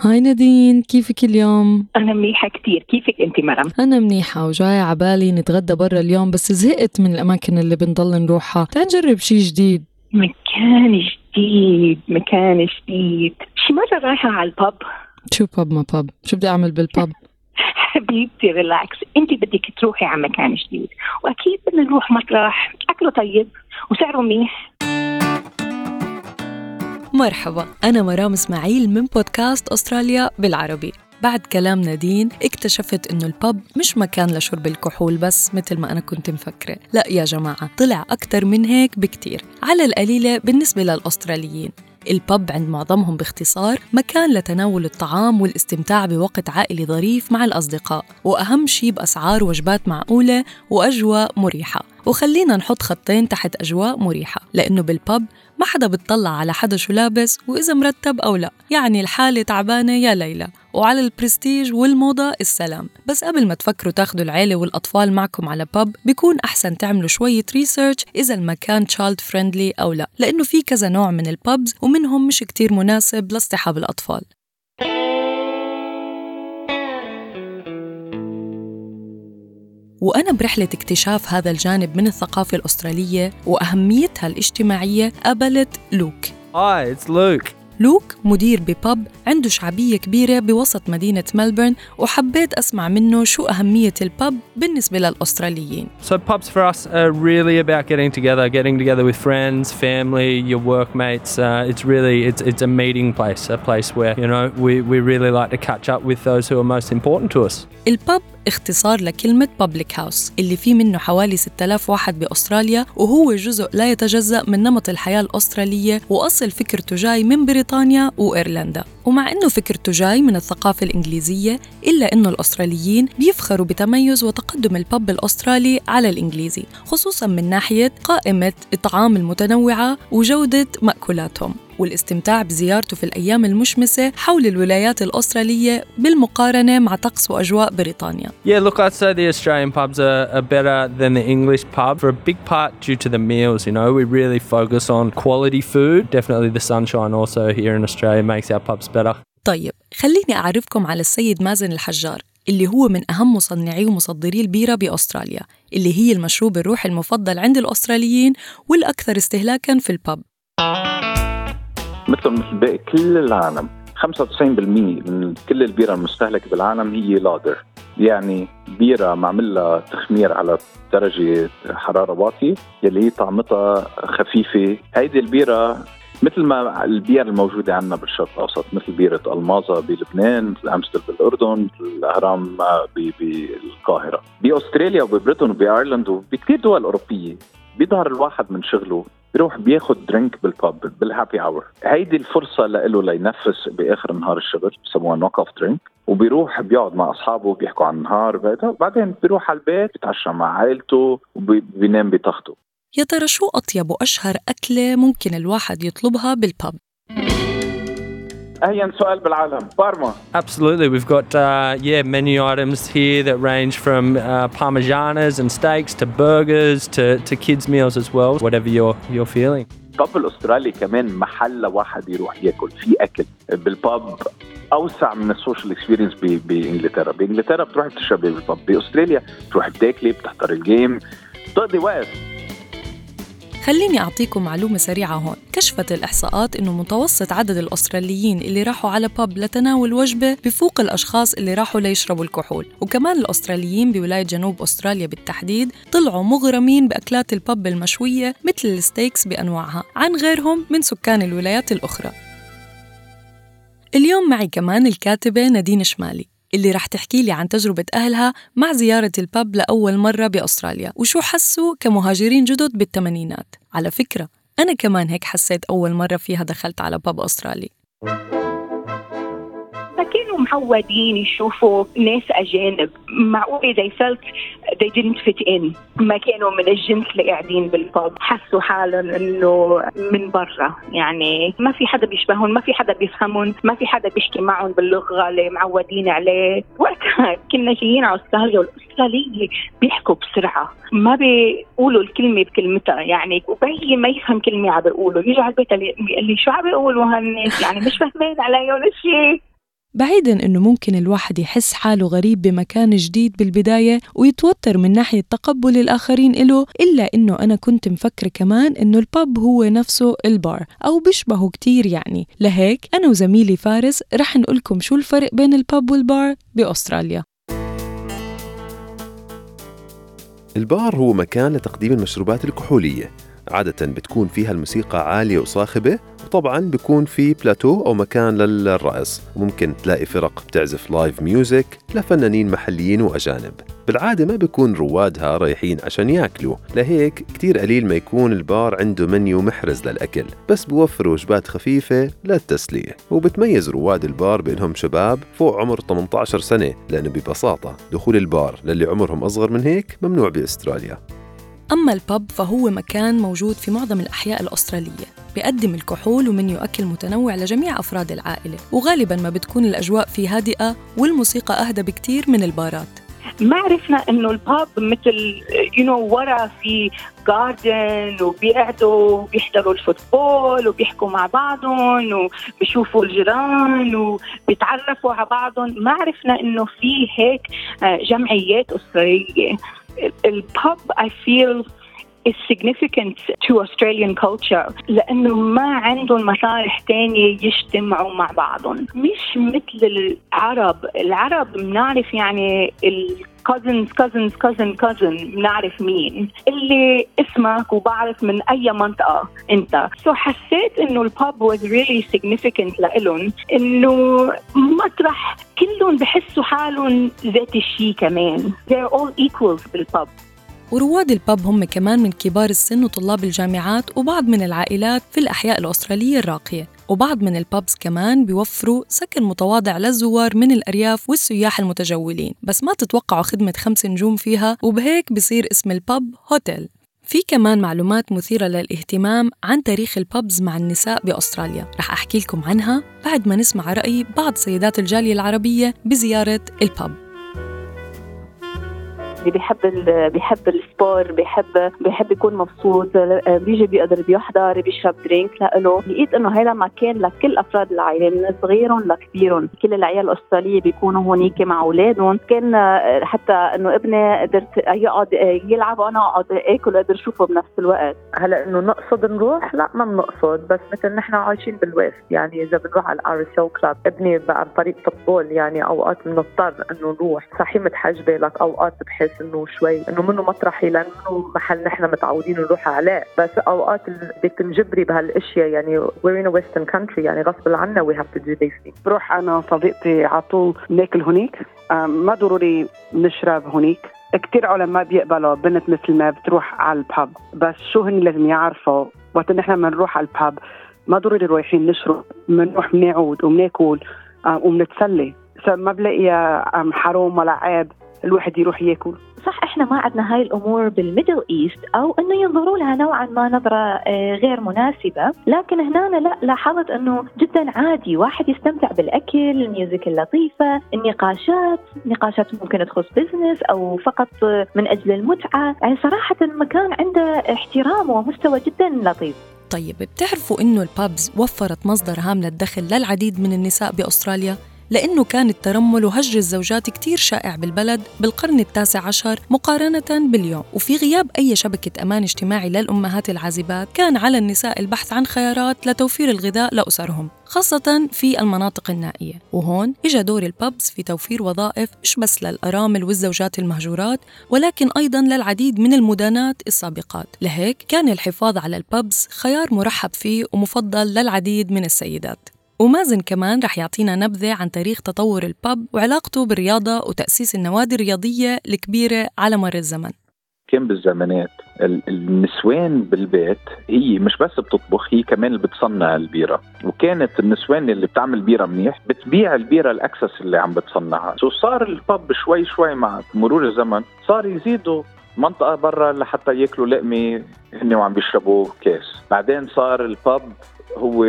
هاي نادين كيفك اليوم؟ أنا منيحة كتير. كيفك أنت مرم؟ أنا منيحة وجاية عبالي نتغدى برا اليوم بس زهقت من الأماكن اللي بنضل نروحها. تعال نجرب شي جديد. مكان جديد مكان جديد. شي مرة رايحة على الباب؟ شو باب ما باب؟ شو بدي أعمل بالباب؟ حبيبتي ريلاكس أنت بدك تروحي على مكان جديد. وأكيد بدنا نروح مطرح. أكله طيب وسعره منيح. مرحبا أنا مرام إسماعيل من بودكاست أستراليا بالعربي. بعد كلام نادين اكتشفت إنه البب مش مكان لشرب الكحول بس مثل ما أنا كنت مفكرة. لا يا جماعة طلع أكثر من هيك بكتير. على القليلة بالنسبة للأستراليين. البب عند معظمهم باختصار مكان لتناول الطعام والاستمتاع بوقت عائلي ظريف مع الأصدقاء. وأهم شيء بأسعار وجبات معقولة وأجواء مريحة. وخلينا نحط خطين تحت أجواء مريحة لأنه بالبب ما حدا بتطلع على حدا شو لابس وإذا مرتب أو لا. يعني الحالة تعبانة يا ليلى. وعلى البرستيج والموضة السلام. بس قبل ما تفكروا تاخدوا العيلة والأطفال معكم على pub بيكون أحسن تعملوا شوية research إذا المكان child friendly أو لا. لأنه في كذا نوع من ال pubs ومنهم مش كتير مناسب لاصطحاب الأطفال. وأنا برحلة اكتشاف هذا الجانب من الثقافة الأسترالية وأهميتها الاجتماعية قابلت لوك Hi, it's Luke. لوك مدير بباب عنده شعبية كبيرة بوسط مدينة ملبورن وحبيت أسمع منه شو أهمية الباب بالنسبة للأستراليين So pubs for us are really about getting together, getting together with friends, family, your workmates. Uh, it's really it's it's a meeting place, a place where you know we, we really like to catch up with those who are most important to us. الباب اختصار لكلمة بابليك هاوس اللي فيه منه حوالي 6000 واحد بأستراليا وهو جزء لا يتجزأ من نمط الحياة الأسترالية وأصل فكرته جاي من بريطانيا وإيرلندا. ومع أنه فكرته جاي من الثقافة الإنجليزية إلا أنه الأستراليين بيفخروا بتميز وتقدم الباب الأسترالي على الإنجليزي خصوصا من ناحية قائمة الطعام المتنوعة وجودة مأكولاتهم. والاستمتاع بزيارته في الأيام المشمسة حول الولايات الأسترالية بالمقارنة مع طقس وأجواء بريطانيا Yeah, look, I'd say the Australian pubs are, are better than the English pub for a big part due to the meals. You know, we really focus on quality food. Definitely, the sunshine also here in Australia makes our pubs better. طيب خليني أعرفكم على السيد مازن الحجار اللي هو من أهم مصنعي ومصدري البيرة بأستراليا اللي هي المشروب الروحي المفضل عند الأستراليين والأكثر استهلاكاً في البب مثل مثل باقي كل العالم. 95% من كل البيرة المستهلكة بالعالم هي لاجر يعني بيرة معمل تخمير على درجة حرارة واطية يلي هي طعمتها خفيفة. هيدي البيرة مثل ما ال beer الموجودة عندنا بالشرق الأوسط مثل بيرة ألماظة بلبنان مثل أمستل بالأردن مثل الأهرام بالقاهرة. بأستراليا وب Britain وب Ireland وبكثير دول أوروبية بيظهر الواحد من شغله بيروح بياخد drink بال pub بال happy hour هيدي الفرصة لإله لينفس بآخر نهار الشغل بسموها knock off drink وبيروح بيقعد مع أصحابه بيحكوا عن النهار بعدين بيروح على البيت بيتعشى مع عائلته وبينام بتخته. يا ترى شو أطيب وأشهر أكلة ممكن الواحد يطلبها بال pub؟ أهين سؤال بالعالم. Parma. Absolutely, we've got uh, yeah menu items here that range from uh, parmigianas and steaks to burgers to, to kids meals as well. Whatever you're you're feeling. ال pub الأسترالي كمان محل لواحد يروح ياكل. في أكل بال pub أوسع من ال social experience بإنجلترا. بإنجلترا بتروح تشربي بال pub بأستراليا بتروح بتاكلي بتحضر الجيم بتقضي وقت. خليني أعطيكم معلومة سريعة هون. كشفت الإحصاءات أنه متوسط عدد الأستراليين اللي راحوا على pub لتناول وجبة بفوق الأشخاص اللي راحوا ليشربوا الكحول. وكمان الأستراليين بولاية جنوب أستراليا بالتحديد طلعوا مغرمين بأكلات ال pub المشوية مثل ال steaks بأنواعها عن غيرهم من سكان الولايات الأخرى. اليوم معي كمان الكاتبة نادين شمالي. اللي رح تحكي لي عن تجربة أهلها مع زيارة ال pub لأول مرة بأستراليا وشو حسوا كمهاجرين جدد بالثمانينات. على فكرة أنا كمان هيك حسيت أول مرة فيها دخلت على باب أسترالي. كانوا معودين يشوفوا ناس أجانب. معقول they felt they didn't fit in. ما كانوا من الجنس اللي قاعدين بالباب حسوا حالهم إنه من برا. يعني ما في حدا بيشبههم ما في حدا بيفهمهم ما في حدا بيحكي معهم باللغة اللي معودين عليه. وقتها كنا جايين على أستراليا والأسترالية بيحكوا بسرعة. ما بيقولوا الكلمة بكلمتها. يعني وبي ما يفهم كلمة عم بيقولوا. يجي على البيت قال لي شو عم بيقولوا هالناس؟ يعني مش فاهمين علي ولا شيء بعيدا إنه ممكن الواحد يحس حاله غريب بمكان جديد بالبداية ويتوتر من ناحية تقبل الآخرين له إلا إنه أنا كنت مفكره كمان إنه الباب هو نفسه البار أو بيشبهه كتير يعني. لهيك أنا وزميلي فارس رح نقولكم شو الفرق بين الباب والبار بأستراليا. البار هو مكان لتقديم المشروبات الكحولية. عادة بتكون فيها الموسيقى عالية وصاخبة وطبعا بيكون في بلاتو أو مكان للرقص. وممكن تلاقي فرق بتعزف live music لفنانين محليين وأجانب. بالعادة ما بيكون روادها رايحين عشان ياكلوا. لهيك كتير قليل ما يكون البار عنده منيو محرز للأكل. بس بوفر وجبات خفيفة للتسلية. وبتميز رواد البار بأنهم شباب فوق عمر 18 سنة لأنه ببساطة دخول البار للي عمرهم أصغر من هيك ممنوع بأستراليا. أما ال pub فهو مكان موجود في معظم الأحياء الأسترالية بيقدم الكحول ومنيو أكل متنوع لجميع أفراد العائلة وغالباً ما بتكون الأجواء فيه هادئة والموسيقى أهدى بكتير من البارات. ما عرفنا إنه ال pub مثل you know ورا في garden وبيقعدوا وبيحضروا ال football وبيحكوا مع بعضهم وبيشوفوا الجيران وبيتعرفوا على بعضهم. ما عرفنا إنه في هيك جمعيات اسريه الباب I feel is significant to Australian culture. لأنه ما عندهم مصالح تانية يجتمعوا مع بعضهم. مش مثل العرب. العرب بنعرف يعني ال cousins cousins cousin cousin. بنعرف مين. اللي اسمك وبعرف من أي منطقة أنت. سو so حسيت إنه الباب was really significant لإلهم. إنه مطرح كلهم بحسوا حالهم ذات الشيء كمان. They're all equals بالباب ورواد الباب هم كمان من كبار السن وطلاب الجامعات وبعض من العائلات في الأحياء الأسترالية الراقية. وبعض من البابز كمان بيوفروا سكن متواضع للزوار من الأرياف والسياح المتجولين. بس ما تتوقعوا خدمة خمس نجوم فيها وبهيك بصير اسم الباب هوتيل في كمان معلومات مثيرة للاهتمام عن تاريخ البابز مع النساء بأستراليا. رح أحكي لكم عنها بعد ما نسمع رأي بعض سيدات الجالية العربية بزيارة الباب اللي بيحب بيحب ال sport بيحب بيحب يكون مبسوط بيجي بيقدر بيحضر بيشرب drink لإله. لقيت إنه هذا مكان لكل أفراد العائلة من صغيرهم لكبيرهم. كل العيال الأسترالية بيكونوا هونيك مع أولادهم. كان حتى إنه ابني قدرت يقعد يلعب وأنا أقعد آكل وقدر أشوفه بنفس الوقت. هلأ إنه نقصد نروح؟ لا ما بنقصد. بس مثل نحن عايشين بال west يعني إذا بنروح على ال RS club ابني عن طريق football يعني أوقات بنضطر إنه نروح. صحيح متحجبة لك أوقات بحس إنه شوي إنه منه مطرحي لأنه محل نحن متعودين نروح عليه. بس أوقات بدك تنجبري بهالأشياء يعني we're in a western country يعني غصب عنا we have to do these things. بروح أنا وصديقتي على طول ناكل هنيك. ما ضروري نشرب هنيك. كثير عالم ما بيقبلوا بنت مثل ما بتروح على ال pub بس شو هن لازم يعرفوا؟ وقت نحن بنروح على ال pub ما ضروري رايحين نشرب بنروح بنقعد وبناكل وبنتسلي ما بلاقي حرام ولا عيب. الواحد يروح ياكل. صح إحنا ما عندنا هاي الأمور بال Middle East أو إنه ينظروا لها نوعا ما نظرة غير مناسبة. لكن هنا لا لاحظت إنه جدا عادي واحد يستمتع بالأكل ال music اللطيفة النقاشات نقاشات ممكن تخص business أو فقط من أجل المتعة. يعني صراحة المكان عنده احترام ومستوى جدا لطيف. طيب بتعرفوا إنه ال pubs وفرت مصدر هام للدخل للعديد من النساء بأستراليا؟ لأنه كان الترمل وهجر الزوجات كتير شائع بالبلد بالقرن التاسع عشر مقارنة باليوم. وفي غياب أي شبكة أمان اجتماعي للأمهات العازبات كان على النساء البحث عن خيارات لتوفير الغذاء لأسرهم خاصة في المناطق النائية. وهون إجا دور ال pubs في توفير وظائف مش بس للأرامل والزوجات المهجورات ولكن أيضا للعديد من المدانات السابقات. لهيك كان الحفاظ على ال pubs خيار مرحب فيه ومفضل للعديد من السيدات. ومازن كمان رح يعطينا نبذة عن تاريخ تطور ال pub وعلاقته بالرياضة وتأسيس النوادي الرياضية الكبيرة على مر الزمن. كان بالزمانات؟ النسوان بالبيت هي مش بس بتطبخ هي كمان اللي بتصنع البيرة. وكانت النسوان اللي بتعمل بيرة منيح بتبيع البيرة ال excess اللي عم بتصنعها. so صار ال pub شوي شوي مع مرور الزمن صار يزيدوا منطقة برا لحتى ياكلوا لقمة هن وعم بيشربوا كاس. بعدين صار ال pub هو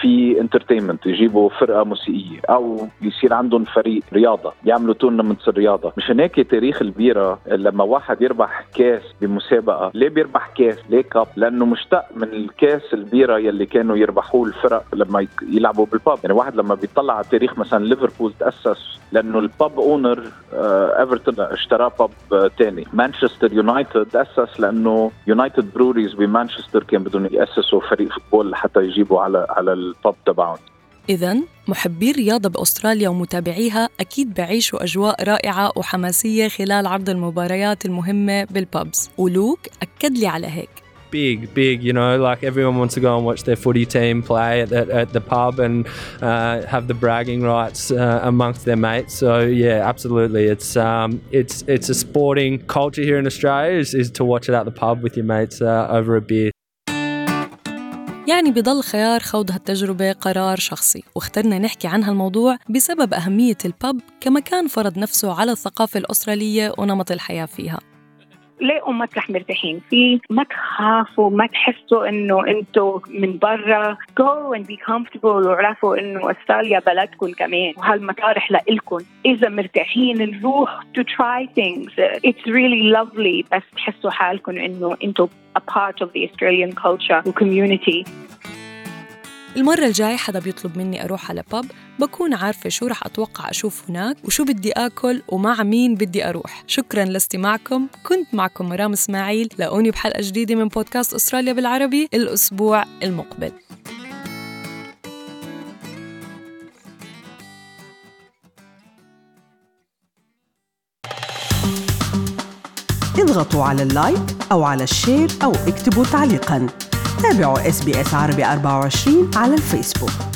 في entertainment يجيبوا فرقة موسيقية أو يصير عندهم فريق رياضة يعملوا tournaments الرياضه مش هناك تاريخ البيرة لما واحد يربح كاس بمسابقة. ليه بيربح كاس؟ ليه cup لأنه مشتق من الكاس البيرة يلي كانوا يربحوه الفرق لما يلعبوا بال pub يعني واحد لما بيطلع على تاريخ مثلا ليفربول تأسس لأنه ال pub owner ايفرتون اشترى pub ثاني مانشستر يونايتد تأسس لأنه يونايتد breweries بمانشستر كان بدهم يأسسوا فريق football لحتى يجيبوا على على ال pub تبعهم إذا محبي الرياضة بأستراليا ومتابعيها أكيد بعيشوا أجواء رائعة وحماسية خلال عرض المباريات المهمة بال pubs ولوك أكد لي على هيك big, big. You know, like everyone wants to go and watch their footy team play at the, at the pub and uh, have the bragging rights uh, amongst their mates. So yeah, absolutely, it's um, it's it's a sporting culture here in Australia is, is to watch it at the pub with your mates uh, over a beer. يعني بضل خيار خوض هالتجربة قرار شخصي واخترنا نحكي عن هالموضوع بسبب أهمية البب كمكان فرض نفسه على الثقافة الأسترالية ونمط الحياة فيها. لاقوا مطرح مرتاحين. فيه ما تخافوا ما تحسوا إنه أنتم من برا. Go and be comfortable واعرفوا إنه أستراليا بلدكم كمان. وهالمطارح لإلكم. إذا مرتاحين نروح to try things. It's really lovely. بس تحسوا حالكم إنه أنتم a part of the Australian culture. وcommunity. المرة الجاي حدا بيطلب مني أروح على باب بكون عارفة شو رح أتوقع أشوف هناك وشو بدي آكل ومع مين بدي أروح. شكرا لاستماعكم. كنت معكم مرام إسماعيل لاقوني بحلقة جديدة من بودكاست أستراليا بالعربي الأسبوع المقبل. اضغطوا على ال like أو على ال share أو اكتبوا تعليقاً. تابعوا SBS عربي 24 على الفيسبوك